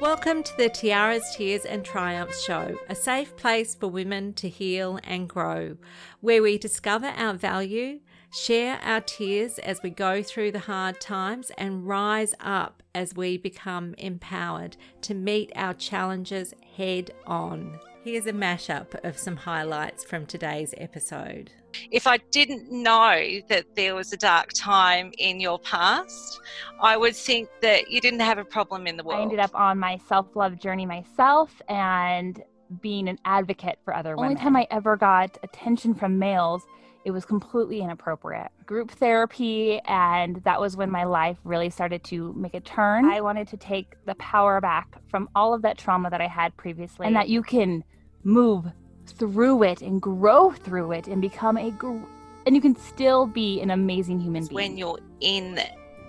Welcome to the Tiaras, Tears and Triumphs show, a safe place for women to heal and grow, where we discover our value, share our tears as we go through the hard times, and rise up as we become empowered to meet our challenges head on. Here's a mashup of some highlights from today's episode. If I didn't know that there was a dark time in your past, I would think that you didn't have a problem in the world. I ended up on my self love journey myself and being an advocate for other women. Only time I ever got attention from males, it was completely inappropriate. Group therapy, and that was when my life really started to make a turn. I wanted to take the power back from all of that trauma that I had previously, and that you can move through it and grow through it and become a gr- and you can still be an amazing human being. When you're in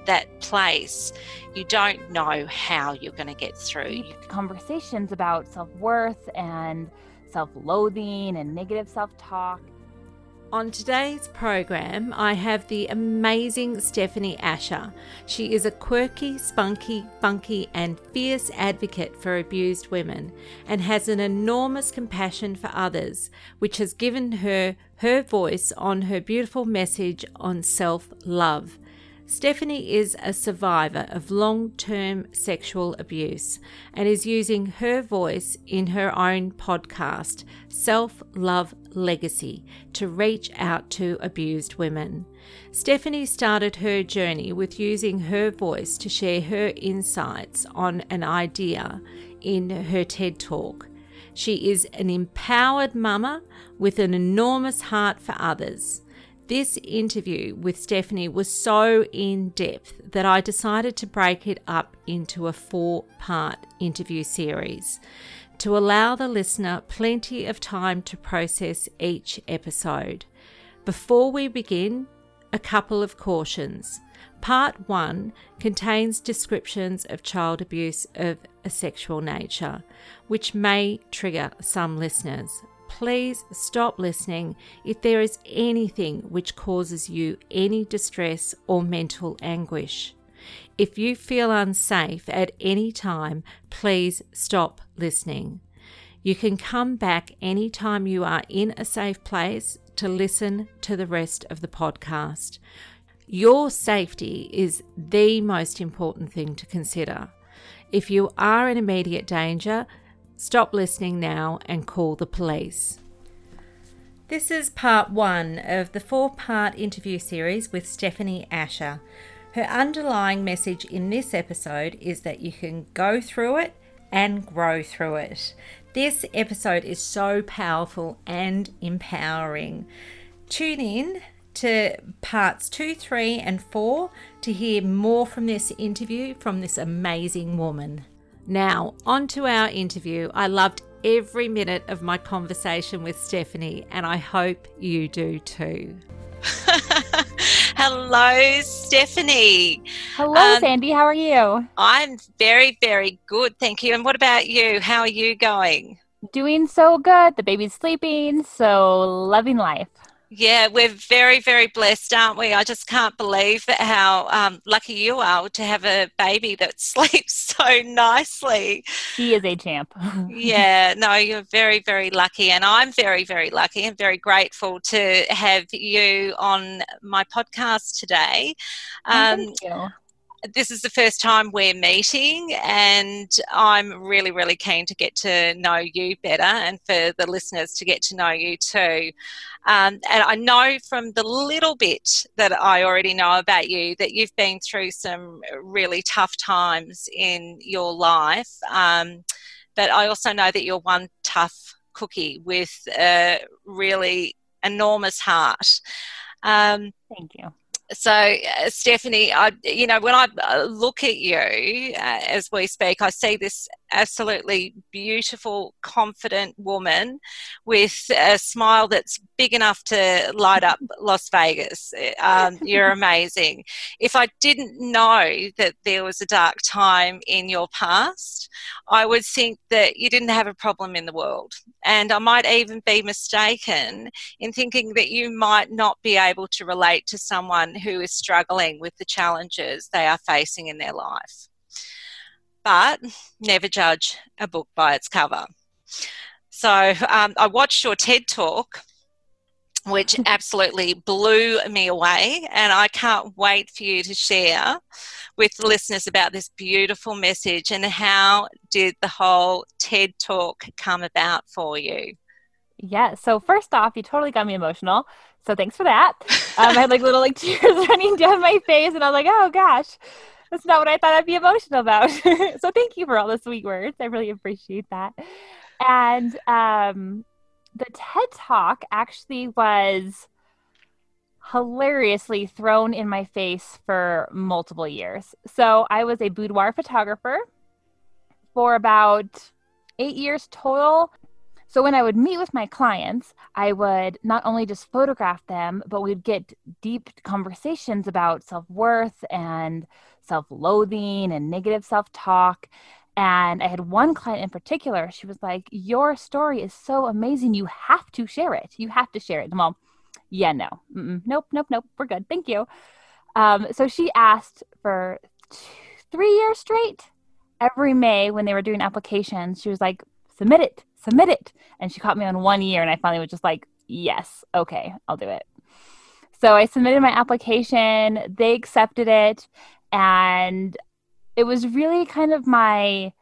that place, you don't know how you're going to get through. Conversations about self worth and self loathing and negative self talk. On today's program, I have the amazing Stephanie Asher. She is a quirky, spunky, funky, and fierce advocate for abused women and has an enormous compassion for others, which has given her her voice on her beautiful message on self love. Stephanie is a survivor of long term sexual abuse and is using her voice in her own podcast, Self Love Legacy, to reach out to abused women. Stephanie started her journey with using her voice to share her insights on an idea in her TED Talk. She is an empowered mama with an enormous heart for others. This interview with Stephanie was so in depth that I decided to break it up into a four part interview series to allow the listener plenty of time to process each episode. Before we begin, a couple of cautions. Part 1 contains descriptions of child abuse of a sexual nature, which may trigger some listeners please stop listening if there is anything which causes you any distress or mental anguish. If you feel unsafe at any time, please stop listening. You can come back anytime you are in a safe place to listen to the rest of the podcast. Your safety is the most important thing to consider. If you are in immediate danger, Stop listening now and call the police. This is part one of the four part interview series with Stephanie Asher. Her underlying message in this episode is that you can go through it and grow through it. This episode is so powerful and empowering. Tune in to parts two, three, and four to hear more from this interview from this amazing woman. Now, on to our interview. I loved every minute of my conversation with Stephanie, and I hope you do too. Hello, Stephanie. Hello, um, Sandy. How are you? I'm very, very good. Thank you. And what about you? How are you going? Doing so good. The baby's sleeping, so loving life. Yeah, we're very, very blessed, aren't we? I just can't believe how um, lucky you are to have a baby that sleeps so nicely. He is a champ. yeah, no, you're very, very lucky. And I'm very, very lucky and very grateful to have you on my podcast today. Um, thank you this is the first time we're meeting, and I'm really, really keen to get to know you better and for the listeners to get to know you too. Um, and I know from the little bit that I already know about you that you've been through some really tough times in your life. Um, but I also know that you're one tough cookie with a really enormous heart. Um, Thank you so uh, stephanie i you know when i uh, look at you uh, as we speak i see this absolutely beautiful confident woman with a smile that's big enough to light up las vegas. Um, you're amazing. If i didn't know that there was a dark time in your past i would think that you didn't have a problem in the world. And i might even be mistaken in thinking that you might not be able to relate to someone who is struggling with the challenges they are facing in their life. But never judge a book by its cover. So um, I watched your TED talk, which absolutely blew me away, and I can't wait for you to share with the listeners about this beautiful message and how did the whole TED talk come about for you? Yeah. So first off, you totally got me emotional. So thanks for that. Um, I had like little like tears running down my face, and I was like, oh gosh, that's not what I thought I'd be emotional about. so thank you for all the sweet words. I really appreciate that. And um, the TED Talk actually was hilariously thrown in my face for multiple years. So I was a boudoir photographer for about eight years total. So when I would meet with my clients, I would not only just photograph them, but we'd get deep conversations about self worth and self loathing and negative self talk. And I had one client in particular, she was like, Your story is so amazing. You have to share it. You have to share it. And all, Yeah, no. Mm-mm. Nope, nope, nope. We're good. Thank you. Um, so she asked for three years straight. Every May, when they were doing applications, she was like, Submit it submit it. And she caught me on one year, and I finally was just like, yes, okay, I'll do it. So I submitted my application, they accepted it, and it was really kind of my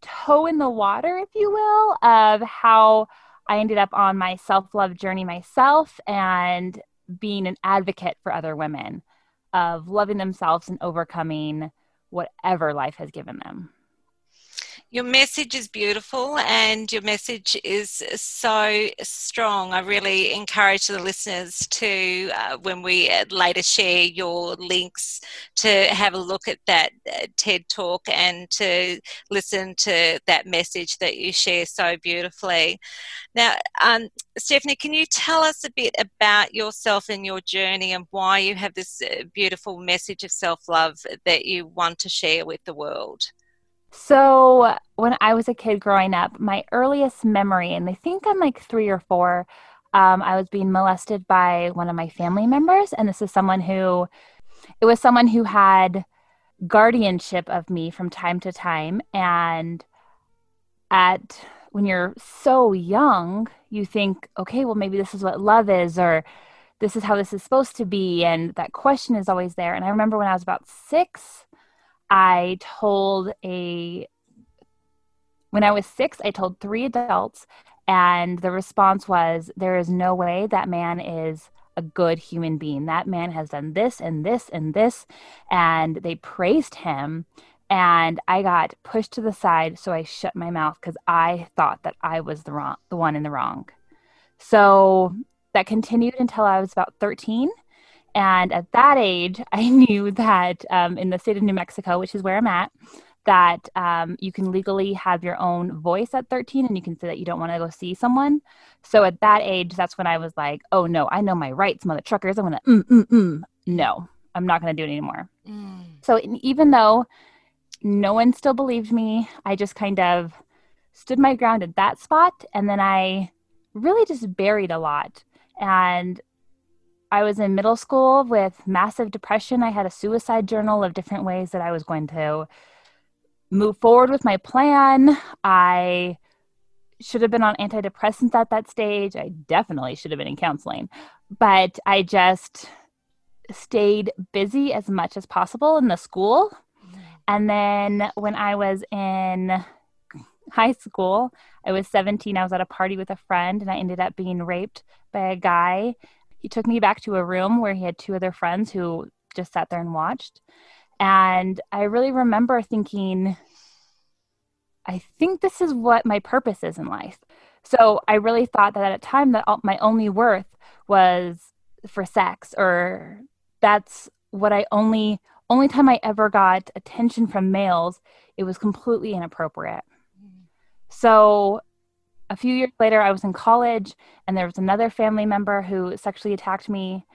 toe in the water, if you will, of how I ended up on my self love journey myself and being an advocate for other women, of loving themselves and overcoming whatever life has given them your message is beautiful and your message is so strong. I really encourage the listeners to, uh, when we uh, later share your links, to have a look at that uh, TED talk and to listen to that message that you share so beautifully. Now, um, Stephanie, can you tell us a bit about yourself and your journey and why you have this uh, beautiful message of self love that you want to share with the world? So, when I was a kid growing up, my earliest memory, and I think I'm like three or four, um, I was being molested by one of my family members. And this is someone who, it was someone who had guardianship of me from time to time. And at, when you're so young, you think, okay, well, maybe this is what love is, or this is how this is supposed to be. And that question is always there. And I remember when I was about six, I told a, when I was six, I told three adults, and the response was, There is no way that man is a good human being. That man has done this and this and this. And they praised him. And I got pushed to the side, so I shut my mouth because I thought that I was the wrong, the one in the wrong. So that continued until I was about 13. And at that age, I knew that um, in the state of New Mexico, which is where I'm at, that um, you can legally have your own voice at 13 and you can say that you don't want to go see someone. So at that age, that's when I was like, oh no, I know my rights, mother truckers. I'm going to, mm, mm, mm. No, I'm not going to do it anymore. Mm. So even though no one still believed me, I just kind of stood my ground at that spot. And then I really just buried a lot. And I was in middle school with massive depression. I had a suicide journal of different ways that I was going to move forward with my plan. I should have been on antidepressants at that stage. I definitely should have been in counseling, but I just stayed busy as much as possible in the school. And then when I was in high school, I was 17. I was at a party with a friend and I ended up being raped by a guy he took me back to a room where he had two other friends who just sat there and watched. And I really remember thinking, I think this is what my purpose is in life. So I really thought that at a time that my only worth was for sex, or that's what I only only time I ever got attention from males, it was completely inappropriate. Mm. So a few years later, I was in college, and there was another family member who sexually attacked me.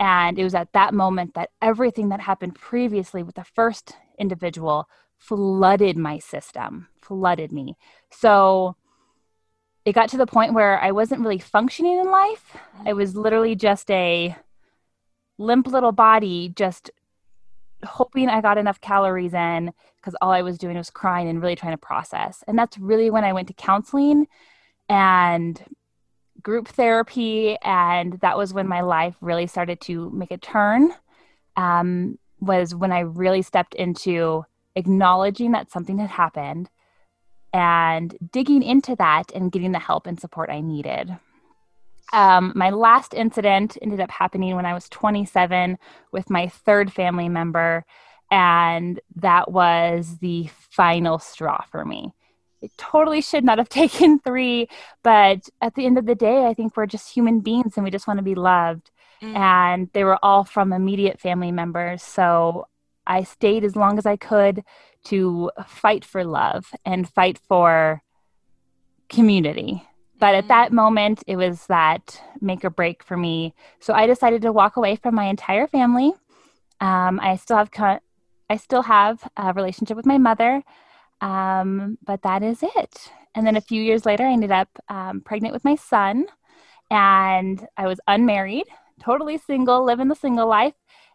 And it was at that moment that everything that happened previously with the first individual flooded my system, flooded me. So it got to the point where I wasn't really functioning in life. I was literally just a limp little body, just hoping I got enough calories in because all I was doing was crying and really trying to process. And that's really when I went to counseling and group therapy. And that was when my life really started to make a turn. Um, was when I really stepped into acknowledging that something had happened and digging into that and getting the help and support I needed. Um, my last incident ended up happening when I was 27 with my third family member, and that was the final straw for me. It totally should not have taken three, but at the end of the day, I think we're just human beings and we just want to be loved. Mm. And they were all from immediate family members. So I stayed as long as I could to fight for love and fight for community but at that moment, it was that make or break for me. So I decided to walk away from my entire family. Um, I still have co- I still have a relationship with my mother, um, but that is it. And then a few years later, I ended up um, pregnant with my son, and I was unmarried, totally single, living the single life.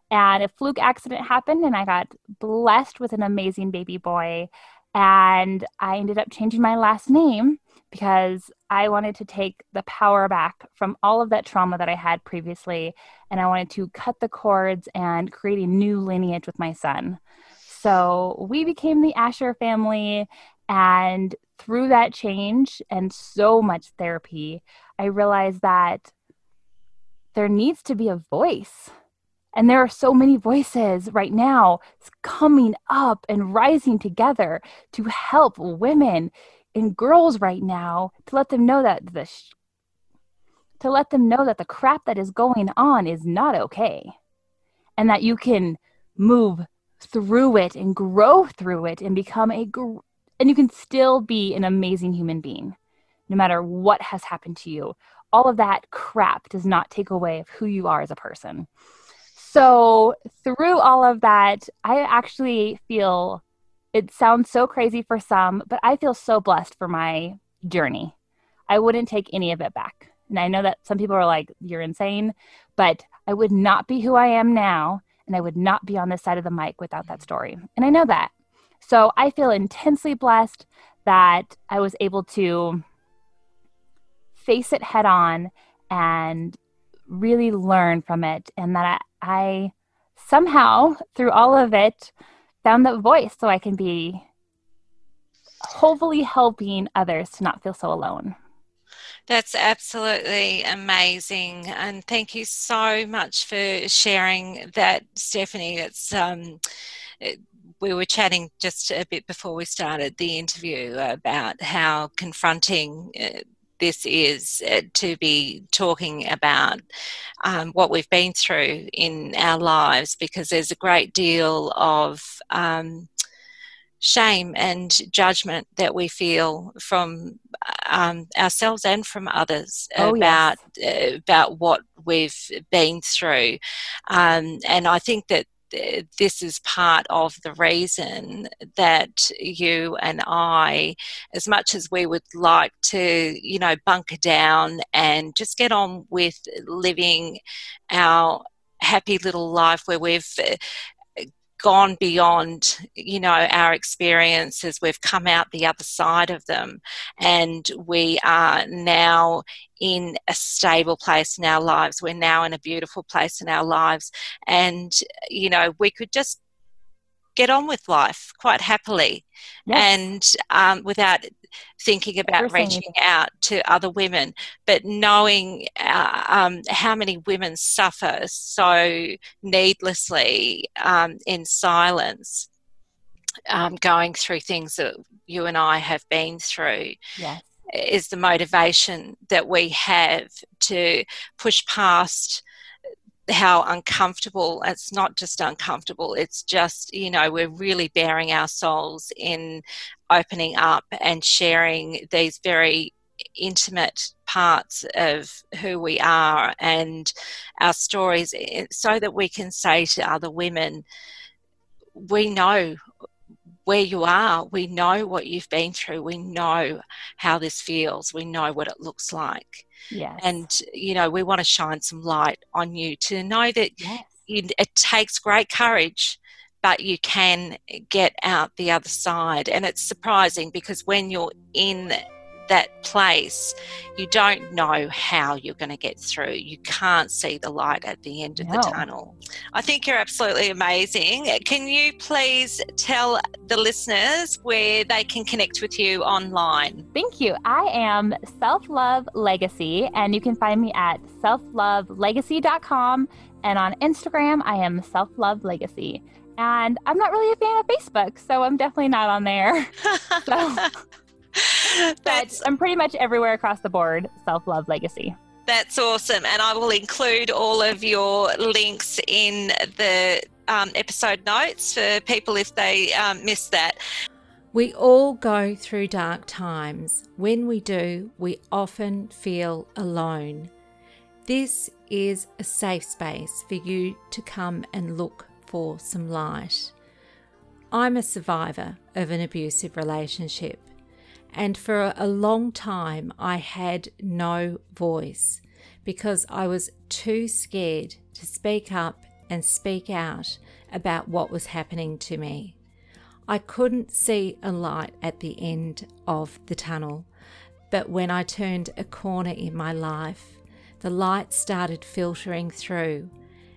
And a fluke accident happened, and I got blessed with an amazing baby boy. And I ended up changing my last name because I wanted to take the power back from all of that trauma that I had previously. And I wanted to cut the cords and create a new lineage with my son. So we became the Asher family. And through that change and so much therapy, I realized that there needs to be a voice. And there are so many voices right now coming up and rising together to help women and girls right now to let them know that the sh- to let them know that the crap that is going on is not okay and that you can move through it and grow through it and become a gr- and you can still be an amazing human being no matter what has happened to you all of that crap does not take away of who you are as a person so through all of that i actually feel it sounds so crazy for some, but I feel so blessed for my journey. I wouldn't take any of it back. And I know that some people are like, you're insane, but I would not be who I am now. And I would not be on this side of the mic without that story. And I know that. So I feel intensely blessed that I was able to face it head on and really learn from it. And that I, I somehow, through all of it, found that voice so I can be hopefully helping others to not feel so alone. That's absolutely amazing, and thank you so much for sharing that, Stephanie. It's um, it, we were chatting just a bit before we started the interview about how confronting uh, this is uh, to be talking about um, what we've been through in our lives because there's a great deal of um, shame and judgment that we feel from um, ourselves and from others oh, about yes. uh, about what we've been through um, and I think that this is part of the reason that you and I, as much as we would like to, you know, bunker down and just get on with living our happy little life where we've gone beyond you know our experiences. We've come out the other side of them and we are now in a stable place in our lives. We're now in a beautiful place in our lives. And you know we could just get on with life quite happily. Yes. and um, without thinking about reaching out to other women, but knowing uh, um, how many women suffer so needlessly um, in silence, um, going through things that you and I have been through. Yes. Is the motivation that we have to push past how uncomfortable it's not just uncomfortable it's just you know we're really baring our souls in opening up and sharing these very intimate parts of who we are and our stories eh, so that we can say to other women we know where you are we know what you've been through we know how this feels we know what it looks like Yes. And, you know, we want to shine some light on you to know that yes. it takes great courage but you can get out the other side. And it's surprising because when you're in that place, you don't know how you're going to get through. You can't see the light at the end of no. the tunnel. I think you're absolutely amazing. Can you please tell the listeners where they can connect with you online? Thank you. I am Self Love Legacy, and you can find me at selflovelegacy.com. And on Instagram, I am Self Love Legacy. And I'm not really a fan of Facebook, so I'm definitely not on there. so but I'm pretty much everywhere across the board. Self love legacy. That's awesome. And I will include all of your links in the um, episode notes for people if they um, miss that. We all go through dark times. When we do, we often feel alone. This is a safe space for you to come and look for some light. I'm a survivor of an abusive relationship. And for a long time, I had no voice because I was too scared to speak up and speak out about what was happening to me. I couldn't see a light at the end of the tunnel, but when I turned a corner in my life, the light started filtering through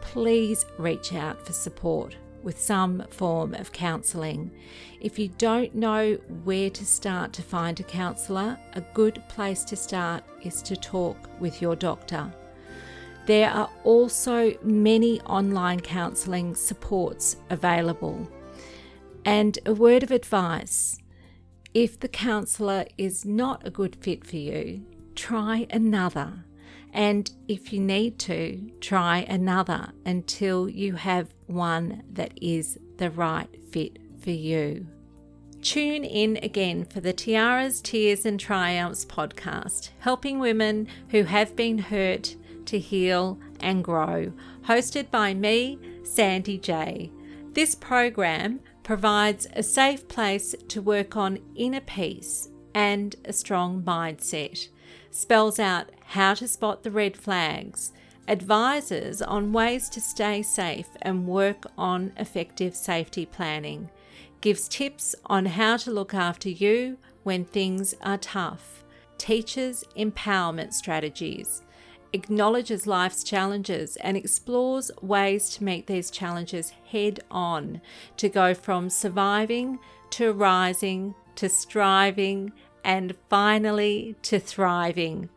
please reach out for support with some form of counselling. If you don't know where to start to find a counsellor, a good place to start is to talk with your doctor. There are also many online counselling supports available. And a word of advice if the counsellor is not a good fit for you, try another. And if you need to, try another until you have one that is the right fit for you. Tune in again for the Tiaras, Tears and Triumphs podcast, helping women who have been hurt to heal and grow, hosted by me, Sandy J. This program provides a safe place to work on inner peace and a strong mindset spells out how to spot the red flags, advises on ways to stay safe and work on effective safety planning, gives tips on how to look after you when things are tough, teaches empowerment strategies, acknowledges life's challenges and explores ways to meet these challenges head on to go from surviving to rising to striving and finally to thriving.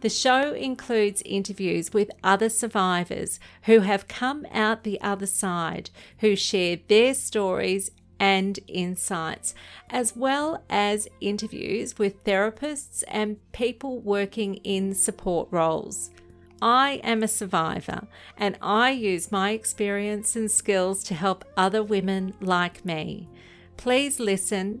The show includes interviews with other survivors who have come out the other side, who share their stories and insights, as well as interviews with therapists and people working in support roles. I am a survivor and I use my experience and skills to help other women like me. Please listen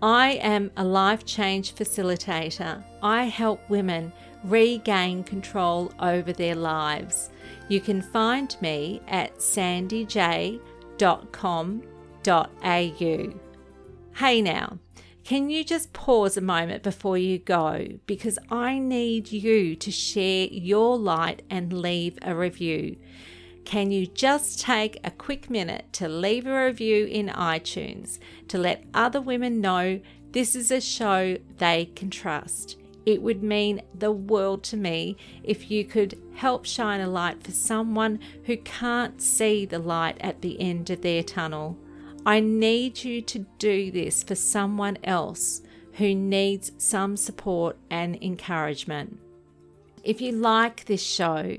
I am a life change facilitator. I help women regain control over their lives. You can find me at sandyj.com.au. Hey now, can you just pause a moment before you go? Because I need you to share your light and leave a review. Can you just take a quick minute to leave a review in iTunes to let other women know this is a show they can trust? It would mean the world to me if you could help shine a light for someone who can't see the light at the end of their tunnel. I need you to do this for someone else who needs some support and encouragement. If you like this show,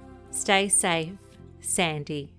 Stay safe. Sandy.